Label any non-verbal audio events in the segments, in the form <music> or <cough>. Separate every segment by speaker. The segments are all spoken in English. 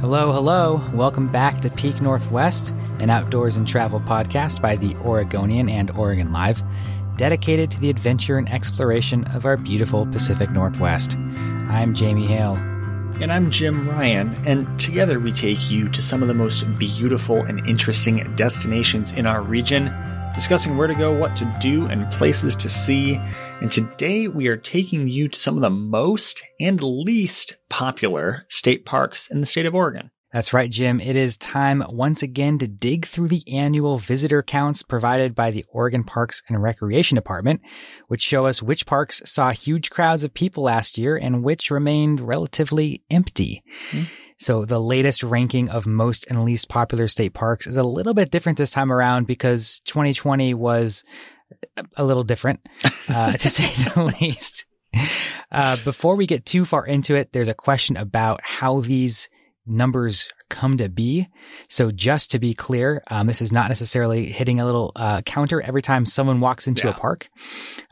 Speaker 1: Hello, hello. Welcome back to Peak Northwest, an outdoors and travel podcast by the Oregonian and Oregon Live, dedicated to the adventure and exploration of our beautiful Pacific Northwest. I'm Jamie Hale.
Speaker 2: And I'm Jim Ryan, and together we take you to some of the most beautiful and interesting destinations in our region, discussing where to go, what to do, and places to see. And today we are taking you to some of the most and least popular state parks in the state of Oregon.
Speaker 1: That's right, Jim. It is time once again to dig through the annual visitor counts provided by the Oregon Parks and Recreation Department, which show us which parks saw huge crowds of people last year and which remained relatively empty. Mm-hmm. So the latest ranking of most and least popular state parks is a little bit different this time around because 2020 was a little different, uh, <laughs> to say the least. Uh, before we get too far into it, there's a question about how these numbers come to be. So just to be clear, um, this is not necessarily hitting a little uh, counter every time someone walks into yeah. a park.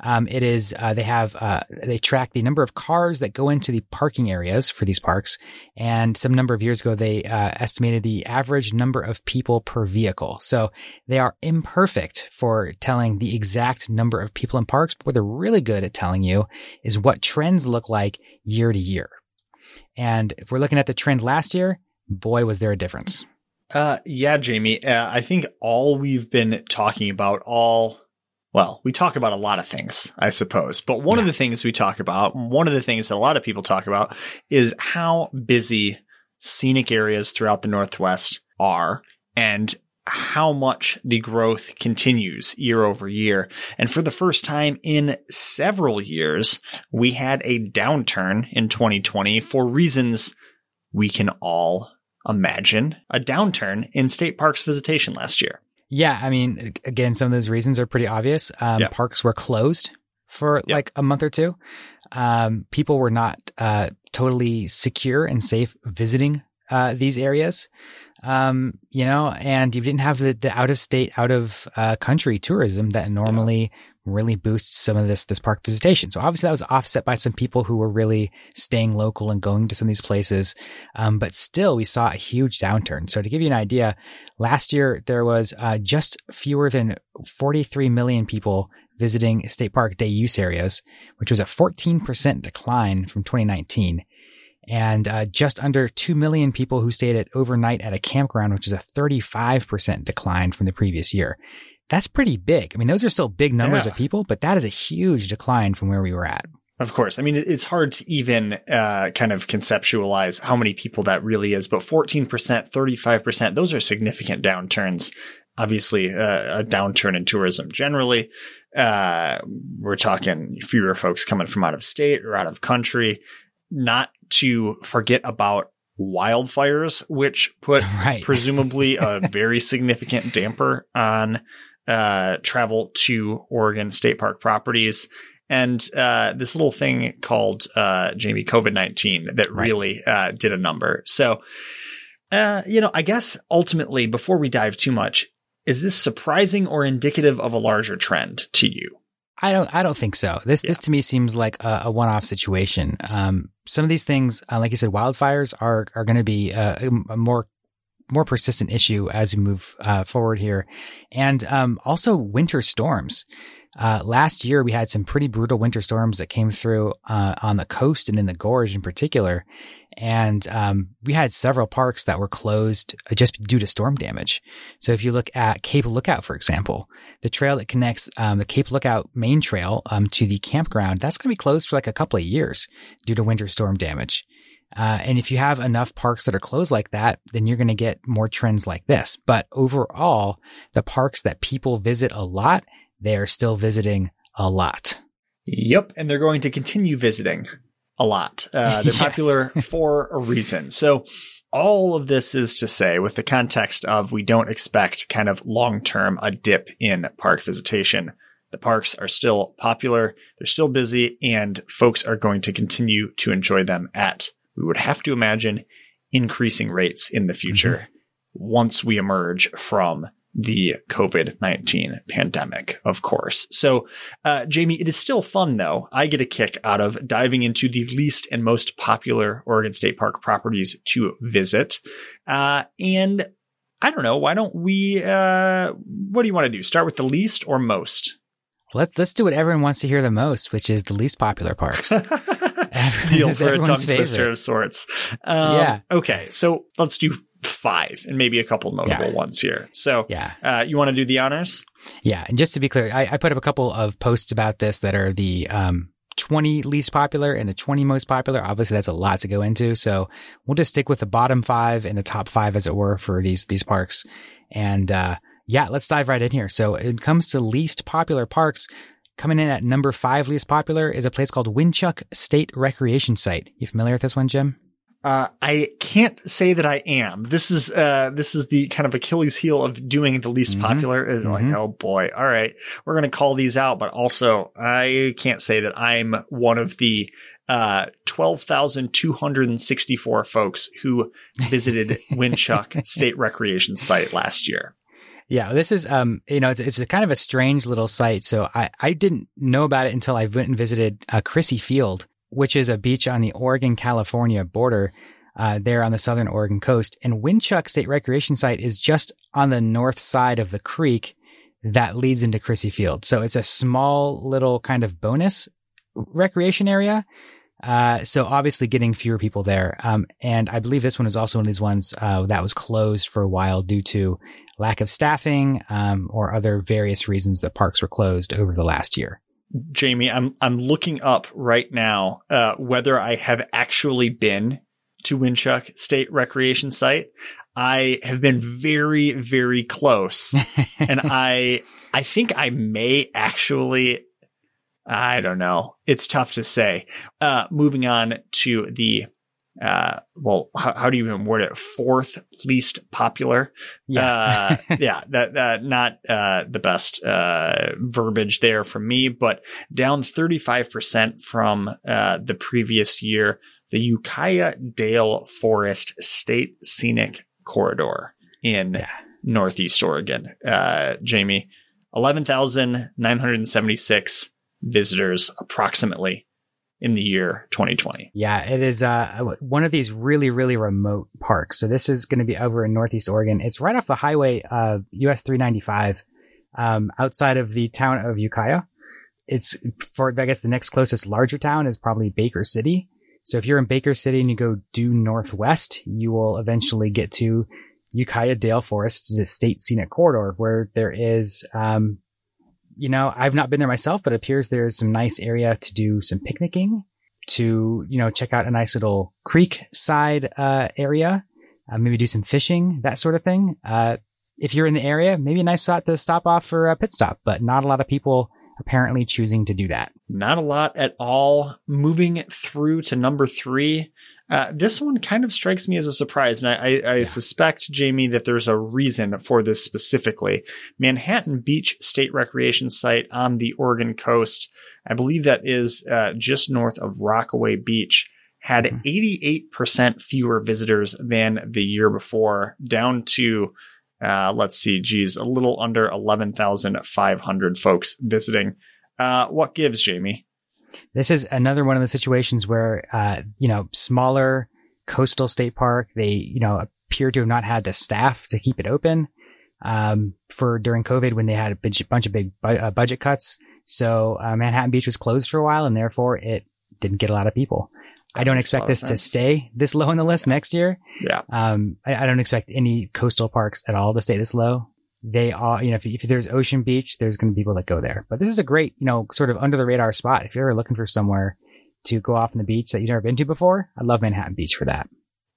Speaker 1: Um, it is uh, they have uh, they track the number of cars that go into the parking areas for these parks, and some number of years ago they uh, estimated the average number of people per vehicle. So they are imperfect for telling the exact number of people in parks, but what they're really good at telling you is what trends look like year to year. And if we're looking at the trend last year, boy, was there a difference.
Speaker 2: Uh, yeah, Jamie. Uh, I think all we've been talking about, all, well, we talk about a lot of things, I suppose. But one yeah. of the things we talk about, one of the things that a lot of people talk about is how busy scenic areas throughout the Northwest are and how much the growth continues year over year. And for the first time in several years, we had a downturn in 2020 for reasons we can all imagine a downturn in state parks visitation last year.
Speaker 1: Yeah, I mean, again, some of those reasons are pretty obvious. Um, yeah. Parks were closed for yep. like a month or two. Um, people were not uh, totally secure and safe visiting uh, these areas um, you know, and you didn't have the, the out of state, out of uh, country tourism that normally yeah. really boosts some of this this park visitation. So obviously that was offset by some people who were really staying local and going to some of these places. Um, but still, we saw a huge downturn. So to give you an idea, last year there was uh, just fewer than 43 million people visiting state park day use areas, which was a 14% decline from 2019 and uh, just under 2 million people who stayed at overnight at a campground, which is a 35% decline from the previous year. That's pretty big. I mean, those are still big numbers yeah. of people, but that is a huge decline from where we were at.
Speaker 2: Of course. I mean, it's hard to even uh, kind of conceptualize how many people that really is, but 14%, 35%, those are significant downturns. Obviously, uh, a downturn in tourism generally. Uh, we're talking fewer folks coming from out of state or out of country not to forget about wildfires, which put <laughs> right. presumably a <laughs> very significant damper on uh, travel to Oregon state park properties. And uh, this little thing called uh, Jamie COVID 19 that right. really uh, did a number. So, uh, you know, I guess ultimately, before we dive too much, is this surprising or indicative of a larger trend to you?
Speaker 1: I don't. I don't think so. This yeah. this to me seems like a, a one off situation. Um, some of these things, uh, like you said, wildfires are are going to be a, a, more more persistent issue as we move uh, forward here, and um, also winter storms. Uh, last year, we had some pretty brutal winter storms that came through uh, on the coast and in the gorge in particular. And um, we had several parks that were closed uh, just due to storm damage. So if you look at Cape Lookout, for example, the trail that connects um, the Cape Lookout main trail um, to the campground, that's going to be closed for like a couple of years due to winter storm damage. Uh, and if you have enough parks that are closed like that, then you're going to get more trends like this. But overall, the parks that people visit a lot they are still visiting a lot.
Speaker 2: Yep, and they're going to continue visiting a lot. Uh, <laughs> they're yes. popular for a reason. So, all of this is to say, with the context of we don't expect kind of long term a dip in park visitation. The parks are still popular, they're still busy, and folks are going to continue to enjoy them at, we would have to imagine, increasing rates in the future mm-hmm. once we emerge from the COVID 19 pandemic, of course. So, uh, Jamie, it is still fun though. I get a kick out of diving into the least and most popular Oregon State Park properties to visit. Uh, and I don't know. Why don't we, uh, what do you want to do? Start with the least or most?
Speaker 1: Let's let's do what everyone wants to hear the most, which is the least popular parks. <laughs>
Speaker 2: Deal for a tongue twister of sorts. Um,
Speaker 1: yeah.
Speaker 2: Okay, so let's do five and maybe a couple notable yeah. ones here. So,
Speaker 1: yeah,
Speaker 2: uh, you want to do the honors?
Speaker 1: Yeah, and just to be clear, I, I, put up a couple of posts about this that are the um, 20 least popular and the 20 most popular. Obviously, that's a lot to go into. So we'll just stick with the bottom five and the top five, as it were, for these these parks. And uh, yeah, let's dive right in here. So it comes to least popular parks. Coming in at number five, least popular, is a place called Winchuck State Recreation Site. You familiar with this one, Jim?
Speaker 2: Uh, I can't say that I am. This is uh, this is the kind of Achilles heel of doing the least mm-hmm. popular. Is mm-hmm. like, oh boy, all right, we're gonna call these out, but also I can't say that I'm one of the uh, 12,264 folks who visited <laughs> Winchuck State Recreation Site last year.
Speaker 1: Yeah, this is um, you know, it's, it's a kind of a strange little site. So I I didn't know about it until I went and visited uh, Crissey Field, which is a beach on the Oregon California border. Uh, there on the southern Oregon coast, and Winchuck State Recreation Site is just on the north side of the creek that leads into Crissey Field. So it's a small little kind of bonus recreation area. Uh, so obviously getting fewer people there. Um, and I believe this one is also one of these ones, uh, that was closed for a while due to lack of staffing, um, or other various reasons that parks were closed over the last year.
Speaker 2: Jamie, I'm I'm looking up right now uh, whether I have actually been to Winchuck State Recreation Site. I have been very very close, <laughs> and I I think I may actually. I don't know. It's tough to say. Uh, moving on to the uh, well, how, how, do you even word it? Fourth least popular.
Speaker 1: Yeah.
Speaker 2: uh, <laughs> yeah. That, uh, not, uh, the best, uh, verbiage there from me, but down 35% from, uh, the previous year, the Ukiah Dale Forest State Scenic Corridor in yeah. Northeast Oregon. Uh, Jamie, 11,976 visitors approximately in the year 2020.
Speaker 1: Yeah, it is uh, one of these really, really remote parks. So this is going to be over in Northeast Oregon. It's right off the highway, uh, US 395, um, outside of the town of Ukiah. It's for, I guess the next closest larger town is probably Baker City. So if you're in Baker City and you go due northwest, you will eventually get to Ukiah Dale Forest, the state scenic corridor where there is, um, you know, I've not been there myself, but it appears there's some nice area to do some picnicking, to, you know, check out a nice little creek side, uh, area, uh, maybe do some fishing, that sort of thing. Uh, if you're in the area, maybe a nice spot to stop off for a pit stop, but not a lot of people apparently choosing to do that.
Speaker 2: Not a lot at all. Moving through to number three, uh, this one kind of strikes me as a surprise, and I, I, I yeah. suspect, Jamie, that there's a reason for this specifically. Manhattan Beach State Recreation Site on the Oregon coast, I believe that is uh, just north of Rockaway Beach, had mm-hmm. 88% fewer visitors than the year before, down to uh, let's see, geez, a little under 11,500 folks visiting. Uh, what gives, Jamie?
Speaker 1: This is another one of the situations where, uh, you know, smaller coastal state park, they, you know, appear to have not had the staff to keep it open, um, for during COVID when they had a bunch of big bu- uh, budget cuts. So, uh, Manhattan Beach was closed for a while and therefore it didn't get a lot of people. That I don't expect this to stay this low on the list next year.
Speaker 2: Yeah.
Speaker 1: Um, I, I, don't expect any coastal parks at all to stay this low they all, you know, if, if there's Ocean Beach, there's going to be people that go there. But this is a great, you know, sort of under the radar spot. If you're ever looking for somewhere to go off on the beach that you've never been to before, I love Manhattan Beach for that.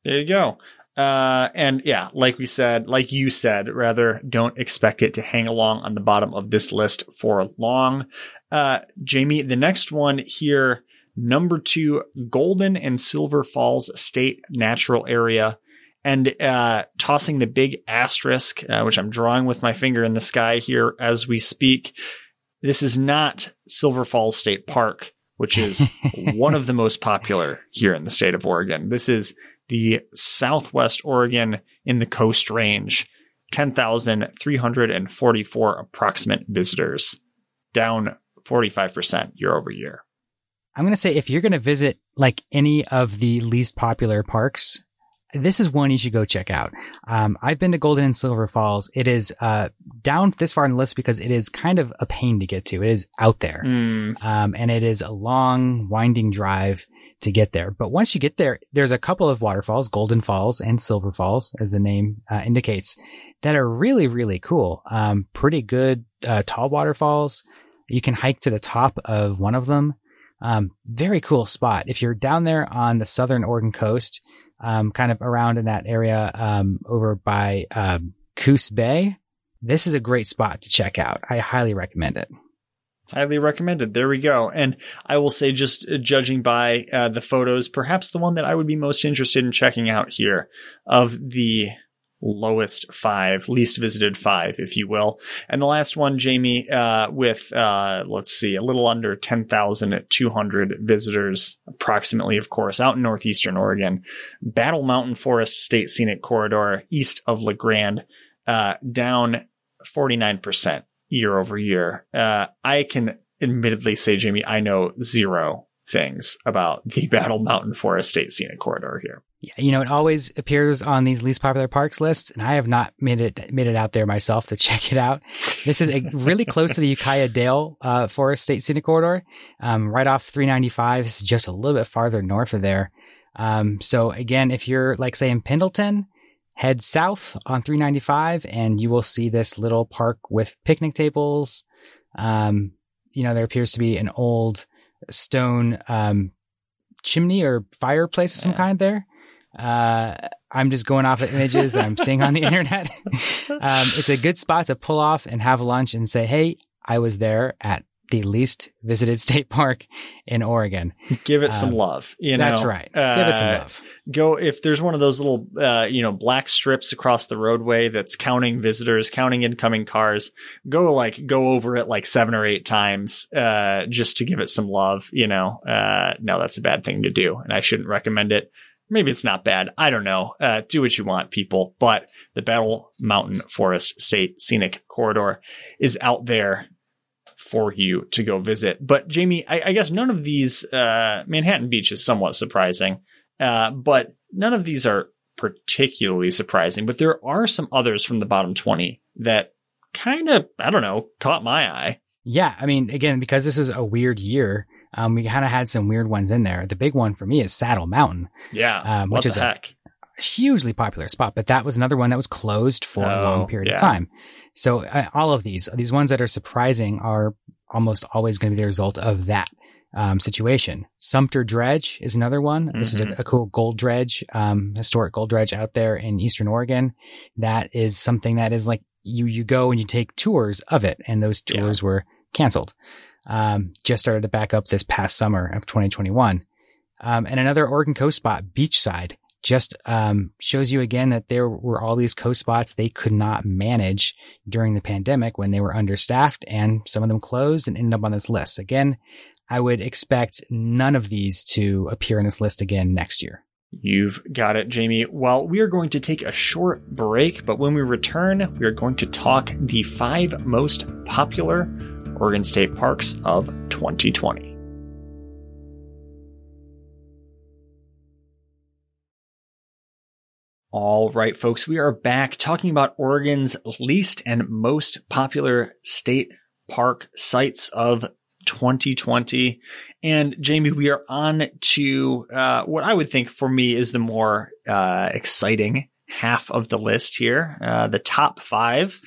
Speaker 2: There you go. Uh, and yeah, like we said, like you said, rather don't expect it to hang along on the bottom of this list for long. Uh, Jamie, the next one here, number two, Golden and Silver Falls State Natural Area and uh, tossing the big asterisk, uh, which I'm drawing with my finger in the sky here as we speak. This is not Silver Falls State Park, which is <laughs> one of the most popular here in the state of Oregon. This is the Southwest Oregon in the Coast Range. 10,344 approximate visitors, down 45% year over year.
Speaker 1: I'm going to say if you're going to visit like any of the least popular parks, this is one you should go check out. Um, I've been to Golden and Silver Falls. It is uh, down this far in the list because it is kind of a pain to get to. It is out there,
Speaker 2: Mm,
Speaker 1: um, and it is a long, winding drive to get there. But once you get there, there's a couple of waterfalls, Golden Falls and Silver Falls, as the name uh, indicates, that are really, really cool. Um, pretty good uh, tall waterfalls. You can hike to the top of one of them. Um, very cool spot. If you're down there on the southern Oregon coast, um, kind of around in that area, um, over by, um, Coos Bay, this is a great spot to check out. I highly recommend it.
Speaker 2: highly recommended. There we go. And I will say, just uh, judging by uh, the photos, perhaps the one that I would be most interested in checking out here of the lowest five, least visited five, if you will. And the last one, Jamie, uh, with, uh, let's see, a little under 10,200 visitors, approximately, of course, out in northeastern Oregon. Battle Mountain Forest State Scenic Corridor, east of La Grande, uh, down 49% year over year. Uh, I can admittedly say, Jamie, I know zero things about the <laughs> Battle Mountain Forest State Scenic Corridor here.
Speaker 1: Yeah, you know, it always appears on these least popular parks lists, and I have not made it made it out there myself to <laughs> check it out. This is a, really close to the Ukiah Dale uh, Forest State Scenic Corridor, um, right off 395. This is just a little bit farther north of there. Um, so again, if you're like say in Pendleton, head south on 395, and you will see this little park with picnic tables. Um, you know, there appears to be an old stone um, chimney or fireplace of some
Speaker 2: Yeah.
Speaker 1: kind there. Uh, I'm just going off of images that I'm seeing on the internet. <laughs> um, it's a good spot to pull off and have lunch and say, "Hey, I was there at the least visited state park in Oregon."
Speaker 2: Give it some
Speaker 1: Um,
Speaker 2: love. You know,
Speaker 1: That's right. Give it some
Speaker 2: Uh,
Speaker 1: love.
Speaker 2: Go if there's one of those little, uh, you know, black strips across the roadway that's counting visitors, counting incoming cars. Go like go over it like seven or eight times, uh, just to give it some love. You know, uh, no, that's a bad thing to do, and I shouldn't recommend it. Maybe it's not bad. I don't know. Uh, do what you want, people. But the Battle Mountain Forest State Scenic Corridor is out there for you to go visit. But Jamie, I, I guess none of these, uh, Manhattan Beach is somewhat surprising, uh, but none of these are particularly surprising. But there are some others from the bottom 20 that kind of, I don't know, caught my eye.
Speaker 1: Yeah, I mean, again, because this was a weird year, um, we kind of had some weird ones in there. The big one for me is Saddle Mountain,
Speaker 2: Yeah.
Speaker 1: Um, which is a-
Speaker 2: heck?
Speaker 1: a hugely popular spot, but that was another one that was closed for a
Speaker 2: Oh,
Speaker 1: long period
Speaker 2: yeah.
Speaker 1: of time. So uh, all of these, these ones that are surprising, are almost always going to be the result of that um, situation. Sumpter Dredge is another one. This is a, a cool gold dredge, um, historic gold dredge out there in Eastern Oregon. That is something that is like you you go and you take tours of it, and those
Speaker 2: Yeah.
Speaker 1: tours were canceled. Um, just started to back up this past summer of 2021. Um, and another Oregon coast spot, Beachside, just um, shows you again that there were all these coast spots they could not manage during the pandemic when they were understaffed, and some of them closed and ended up on this list. Again, I would expect none of these to appear in this list again next year.
Speaker 2: You've got it, Jamie. Well, we are going to take a short break, but when we return, we are going to talk the five most popular Oregon State parks of 2020. All right, folks, we are back talking about Oregon's least and most popular state park sites of 2020. And Jamie, we are on to uh, what I would think for me is the more uh, exciting half of the list here, uh, the top five.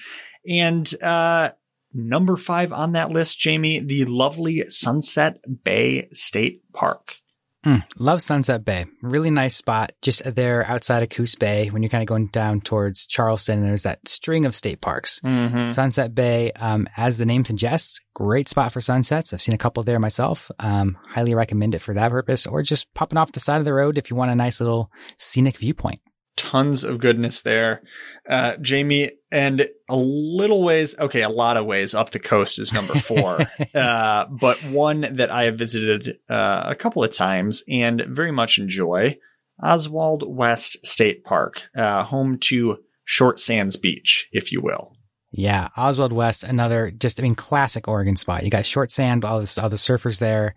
Speaker 2: And uh, number five on that list, Jamie, the lovely Sunset Bay State Park.
Speaker 1: Mm, love Sunset Bay. Really nice spot just there outside of Coos Bay when you're kind of going down towards Charleston. And there's that string of state parks.
Speaker 2: Mm-hmm.
Speaker 1: Sunset Bay, um, as the name suggests, great spot for sunsets. I've seen a couple there myself. Um, highly recommend it for that purpose, or just popping off the side of the road if you want a nice little scenic viewpoint.
Speaker 2: Tons of goodness there, uh, Jamie. And a little ways, okay, a lot of ways up the coast is number four. <laughs> uh, but one that I have visited uh, a couple of times and very much enjoy Oswald West State Park, uh, home to Short Sands Beach, if you will.
Speaker 1: Yeah, Oswald West, another just I mean classic Oregon spot. You got short sand, all this, all the surfers there,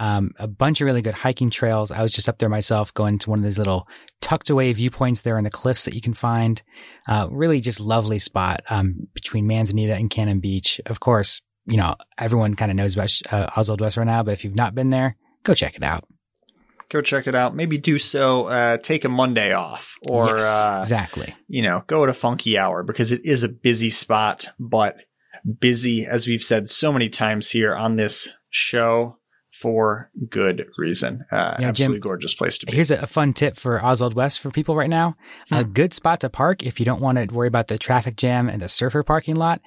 Speaker 1: um, a bunch of really good hiking trails. I was just up there myself, going to one of these little tucked away viewpoints there in the cliffs that you can find. Uh, really just lovely spot um, between Manzanita and Cannon Beach. Of course, you know everyone kind of knows about uh, Oswald West right now, but if you've not been there, go check it out
Speaker 2: go check it out. Maybe do so. Uh, take a Monday off, or
Speaker 1: yes,
Speaker 2: uh,
Speaker 1: exactly.
Speaker 2: You know, go at a funky hour because it is a busy spot, but busy as we've said so many times here on this show for good reason. Uh,
Speaker 1: Yeah,
Speaker 2: absolutely
Speaker 1: Jim,
Speaker 2: gorgeous place to be.
Speaker 1: Here's a, a fun tip for Oswald West for people right now. A
Speaker 2: Hmm.
Speaker 1: good spot to park if you don't want to worry about the traffic jam and the surfer parking lot.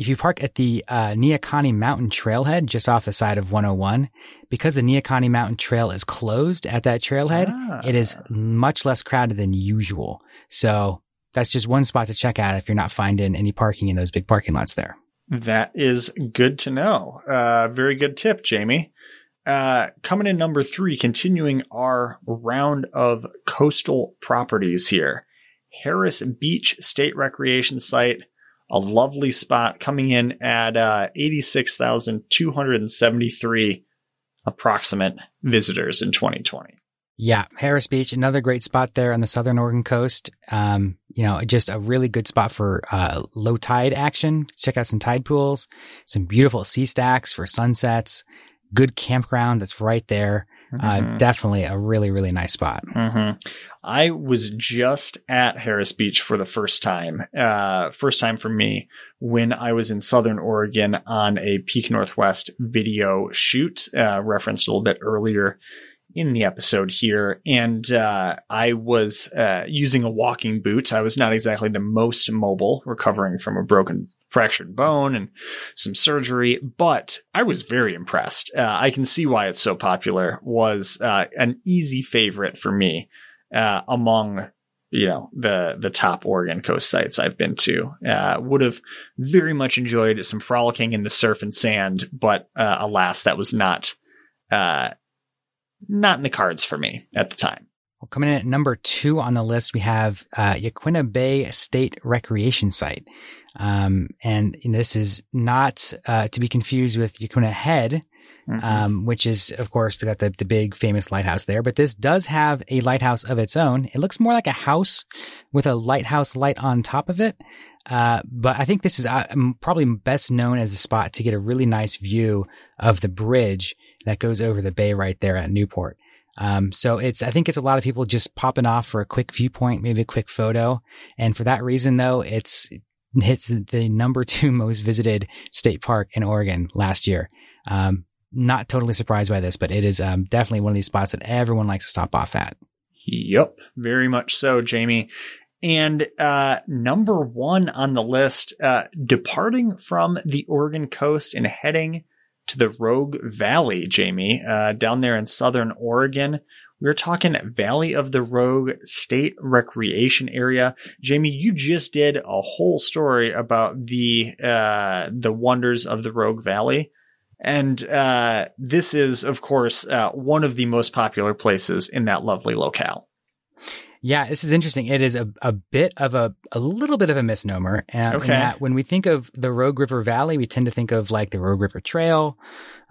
Speaker 1: If you park at the uh, Neahkahnie Mountain Trailhead just off the side of 101, because the Neahkahnie Mountain Trail is closed at that trailhead,
Speaker 2: Ah.
Speaker 1: it is much less crowded than usual. So that's just one spot to check out if you're not finding any parking in those big parking lots there.
Speaker 2: That is good to know. Uh, very good tip, Jamie. Uh, coming in number three, continuing our round of coastal properties here. Harris Beach State Recreation Site, a lovely spot coming in at uh, 86,273 approximate visitors in 2020.
Speaker 1: Yeah, Harris Beach, another great spot there on the southern Oregon coast. Um, you know, just a really good spot for uh, low tide action. Check out some tide pools, some beautiful sea stacks for sunsets. Good campground that's right there. Uh,
Speaker 2: Mhm.
Speaker 1: definitely a really, really nice spot.
Speaker 2: hmm I was just at Harris Beach for the first time, uh, first time for me when I was in Southern Oregon on a Peak Northwest video shoot, uh, referenced a little bit earlier in the episode here. And, uh, I was, uh, using a walking boot. I was not exactly the most mobile, recovering from a broken fractured bone and some surgery, but I was very impressed. Uh, I can see why it's so popular. Was uh, an easy favorite for me uh, among you know the the top Oregon coast sites I've been to. Uh, would have very much enjoyed some frolicking in the surf and sand, but uh, alas, that was not uh, not in the cards for me at the time.
Speaker 1: Well, coming in at number two on the list, we have uh, Yaquina Bay State Recreation Site. Um, and, and this is not uh, to be confused with Yaquina Head,
Speaker 2: Mhm.
Speaker 1: um, which is, of course, got the, the big famous lighthouse there. But this does have a lighthouse of its own. It looks more like a house with a lighthouse light on top of it. Uh, but I think this is uh, probably best known as a spot to get a really nice view of the bridge that goes over the bay right there at Newport. Um, so it's, I think it's a lot of people just popping off for a quick viewpoint, maybe a quick photo. And for that reason, though, it's, it's the number two <laughs> most visited state park in Oregon last year. Um, not totally surprised by this, but it is um, definitely one of these spots that everyone likes to stop off at.
Speaker 2: Yep, very much so, Jamie. And uh, number one on the list, uh, departing from the Oregon coast and heading to the Rogue Valley, Jamie, uh, down there in southern Oregon. We're talking Valley of the Rogue State Recreation Area. Jamie, you just did a whole story about the uh, the wonders of the Rogue Valley. And uh, this is, of course, uh, one of the most popular places in that lovely locale.
Speaker 1: Yeah, this is interesting. It is a, a bit of a, a little bit of a misnomer. Uh,
Speaker 2: Okay.
Speaker 1: that when we think of the Rogue River Valley, we tend to think of like the Rogue River Trail,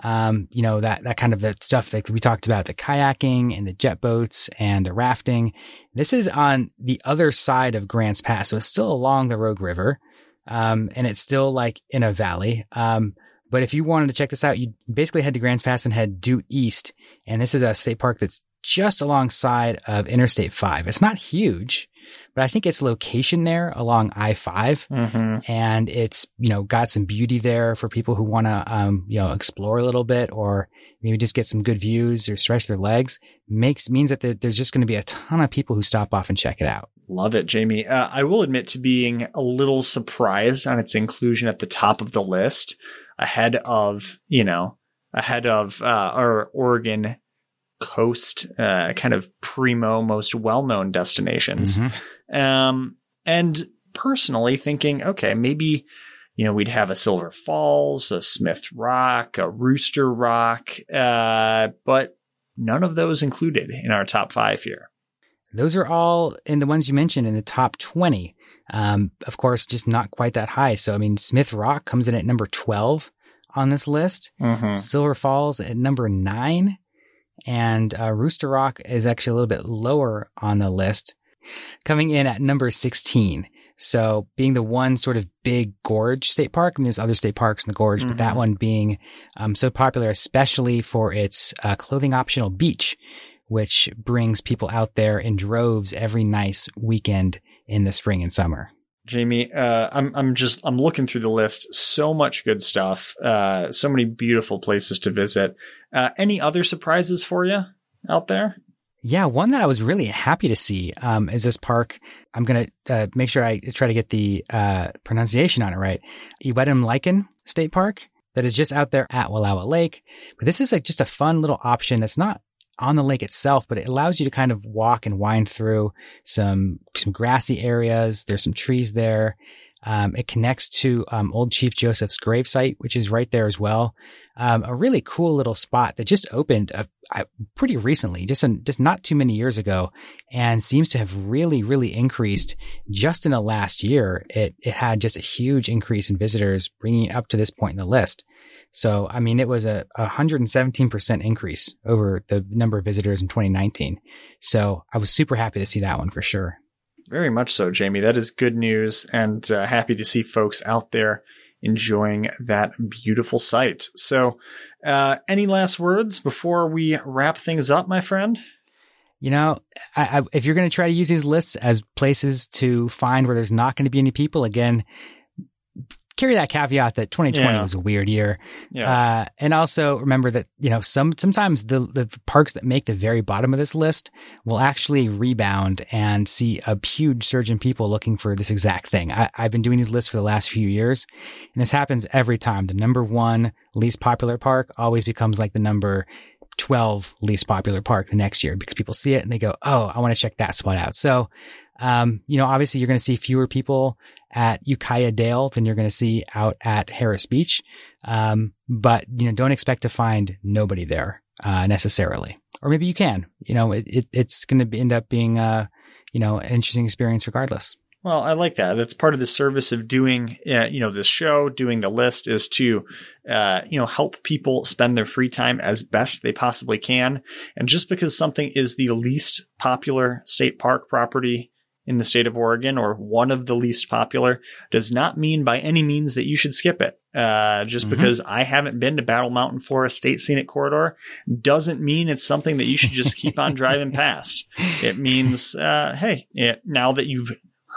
Speaker 1: um, you know, that, that kind of the stuff that we talked about, the kayaking and the jet boats and the rafting. This is on the other side of Grants Pass. So it's still along the Rogue River. Um, and it's still like in a valley. Um, but if you wanted to check this out, you basically head to Grants Pass and head due east. And this is a state park that's just alongside of Interstate 5. It's not huge, but I think its location there along I 5
Speaker 2: Mm-hmm.
Speaker 1: and it's, you know, got some beauty there for people who want to, um, you know, explore a little bit or maybe just get some good views or stretch their legs makes, means that there, there's just going to be a ton of people who stop off and check it out.
Speaker 2: Love it, Jamie. Uh, I will admit to being a little surprised on its inclusion at the top of the list, ahead of you know, ahead of uh, our Oregon coast, uh, kind of primo, most well-known destinations.
Speaker 1: Mhm.
Speaker 2: Um, and personally thinking, okay, maybe, you know, we'd have a Silver Falls, a Smith Rock, a Rooster Rock, uh, but none of those included in our top five here.
Speaker 1: Those are all in the ones you mentioned in the top 20. Um, of course, just not quite that high. So, I mean, Smith Rock comes in at number 12 on this list.
Speaker 2: Mm-hmm.
Speaker 1: Silver Falls at number nine. And uh, Rooster Rock is actually a little bit lower on the list, coming in at number 16. So being the one sort of big gorge state park, I mean, there's other state parks in the gorge, but that
Speaker 2: Mhm.
Speaker 1: one being um, so popular, especially for its uh, clothing optional beach, which brings people out there in droves every nice weekend in the spring and summer.
Speaker 2: Jamie, uh, I'm I'm just I'm looking through the list. So much good stuff. Uh, so many beautiful places to visit. Uh, any other surprises for you out there?
Speaker 1: Yeah, one that I was really happy to see um, is this park. I'm going to uh, make sure I try to get the uh, pronunciation on it right. Iwetemlaykin State Park that is just out there at Wallowa Lake. But this is like just a fun little option that's not on the lake itself, but it allows you to kind of walk and wind through some some grassy areas. There's some trees there. Um, it connects to um, Old Chief Joseph's gravesite, which is right there as well. Um, a really cool little spot that just opened uh, uh, pretty recently, just just not too many years ago, and seems to have really, really increased just in the last year. It it had just a huge increase in visitors, bringing it up to this point in the list. So, I mean, it was a 117% increase over the number of visitors in 2019. So, I was super happy to see that one for sure.
Speaker 2: Very much so, Jamie. That is good news, and uh, happy to see folks out there enjoying that beautiful site. So, uh, any last words before we wrap things up, my friend?
Speaker 1: You know, I, I, if you're going to try to use these lists as places to find where there's not going to be any people, again, carry that caveat that 2020
Speaker 2: Yeah.
Speaker 1: was a weird year.
Speaker 2: Yeah.
Speaker 1: Uh, and also remember that, you know, some, sometimes the, the parks that make the very bottom of this list will actually rebound and see a huge surge in people looking for this exact thing. I, I've been doing these lists for the last few years and this happens every time. The number one least popular park always becomes like the number 12 least popular park the next year because people see it and they go, Oh, I want to check that spot out. So, um, you know, obviously you're going to see fewer people at Ukiah Dale than you're going to see out at Harris Beach. Um, but you know, don't expect to find nobody there, uh, necessarily. Or maybe you can, you know, it, it it's going to end up being, uh, you know, an interesting experience regardless.
Speaker 2: Well, I like that. That's part of the service of doing, uh, you know, this show, doing the list is to, uh, you know, help people spend their free time as best they possibly can. And just because something is the least popular state park property in the state of Oregon or one of the least popular does not mean by any means that you should skip it. Uh, just
Speaker 1: Mhm.
Speaker 2: because I haven't been to Battle Mountain Forest State Scenic Corridor doesn't mean it's something that you should just keep on driving past. <laughs> It means, uh, hey, it, now that you've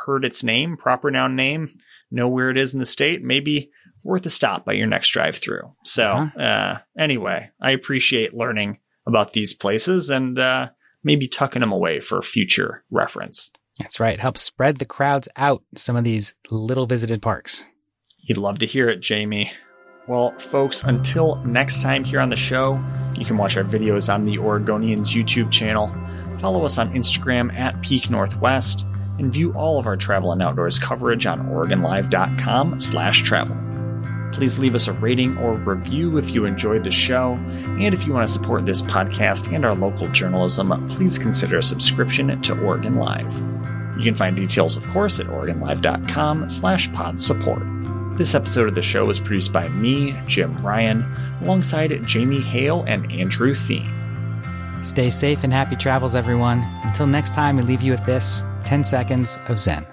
Speaker 2: heard its name, proper noun name, know where it is in the state, maybe worth a stop by your next drive through. So,
Speaker 1: Uh-huh.
Speaker 2: uh, anyway, I appreciate learning about these places and, uh, maybe tucking them away for future reference.
Speaker 1: That's right. Help spread the crowds out some of these little visited parks.
Speaker 2: You'd love to hear it, Jamie. Well, folks, until next time here on the show, you can watch our videos on the Oregonians YouTube channel, follow us on Instagram at Peak Northwest, and view all of our travel and outdoors coverage on OregonLive.com slash travel. Please leave us a rating or review if you enjoyed the show, and if you want to support this podcast and our local journalism, please consider a subscription to Oregon Live. You can find details, of course, at OregonLive.com slash pod support. This episode of the show was produced by me, Jim Ryan, alongside Jamie Hale and Andrew Thien.
Speaker 1: Stay safe and happy travels, everyone. Until next time, we leave you with this 10 seconds of Zen.